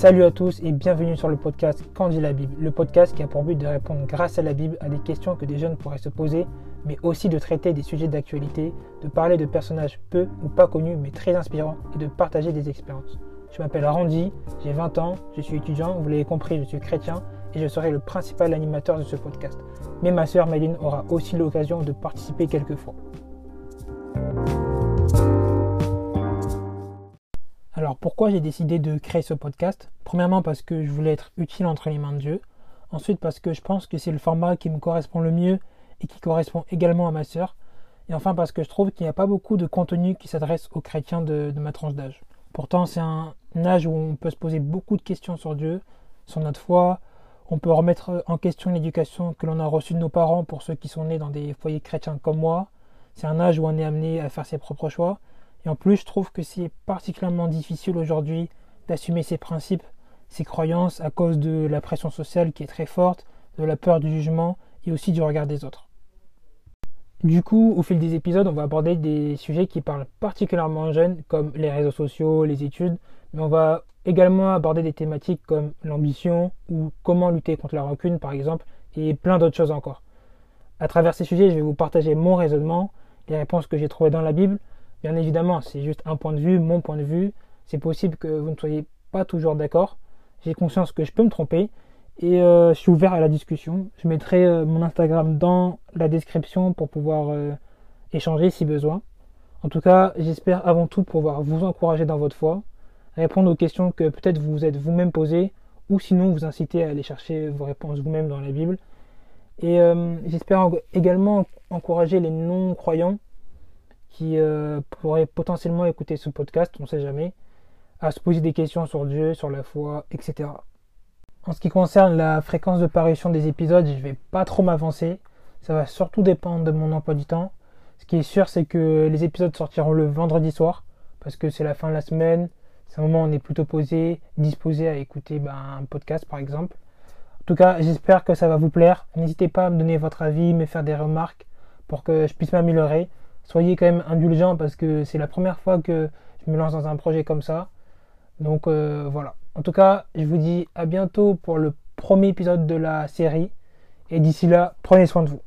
Salut à tous et bienvenue sur le podcast Quand dit la Bible, le podcast qui a pour but de répondre grâce à la Bible à des questions que des jeunes pourraient se poser, mais aussi de traiter des sujets d'actualité, de parler de personnages peu ou pas connus mais très inspirants et de partager des expériences. Je m'appelle Randy, j'ai 20 ans, je suis étudiant, vous l'avez compris, je suis chrétien et je serai le principal animateur de ce podcast. Mais ma sœur Maline aura aussi l'occasion de participer quelques fois. Pourquoi j'ai décidé de créer ce podcast Premièrement parce que je voulais être utile entre les mains de Dieu. Ensuite parce que je pense que c'est le format qui me correspond le mieux et qui correspond également à ma sœur. Et enfin parce que je trouve qu'il n'y a pas beaucoup de contenu qui s'adresse aux chrétiens de, de ma tranche d'âge. Pourtant c'est un âge où on peut se poser beaucoup de questions sur Dieu, sur notre foi, on peut remettre en question l'éducation que l'on a reçue de nos parents pour ceux qui sont nés dans des foyers chrétiens comme moi. C'est un âge où on est amené à faire ses propres choix. Et en plus, je trouve que c'est particulièrement difficile aujourd'hui d'assumer ses principes, ses croyances à cause de la pression sociale qui est très forte, de la peur du jugement et aussi du regard des autres. Du coup, au fil des épisodes, on va aborder des sujets qui parlent particulièrement aux jeunes, comme les réseaux sociaux, les études, mais on va également aborder des thématiques comme l'ambition ou comment lutter contre la rancune par exemple et plein d'autres choses encore. À travers ces sujets, je vais vous partager mon raisonnement, les réponses que j'ai trouvées dans la Bible. Bien évidemment, c'est juste un point de vue, mon point de vue. C'est possible que vous ne soyez pas toujours d'accord. J'ai conscience que je peux me tromper et euh, je suis ouvert à la discussion. Je mettrai euh, mon Instagram dans la description pour pouvoir euh, échanger si besoin. En tout cas, j'espère avant tout pouvoir vous encourager dans votre foi, répondre aux questions que peut-être vous vous êtes vous-même posées, ou sinon vous inciter à aller chercher vos réponses vous-même dans la Bible. Et j'espère également encourager les non-croyants qui euh, pourraient potentiellement écouter ce podcast, on ne sait jamais, à se poser des questions sur Dieu, sur la foi, etc. En ce qui concerne la fréquence de parution des épisodes, je ne vais pas trop m'avancer. Ça va surtout dépendre de mon emploi du temps. Ce qui est sûr, c'est que les épisodes sortiront le vendredi soir, parce que c'est la fin de la semaine, c'est un moment où on est plutôt posé, disposé à écouter ben, un podcast par exemple. En tout cas, j'espère que ça va vous plaire. N'hésitez pas à me donner votre avis, me faire des remarques pour que je puisse m'améliorer. Soyez quand même indulgents parce que c'est la première fois que je me lance dans un projet comme ça. Donc euh, voilà. En tout cas, je vous dis à bientôt pour le premier épisode de la série. Et d'ici là, prenez soin de vous.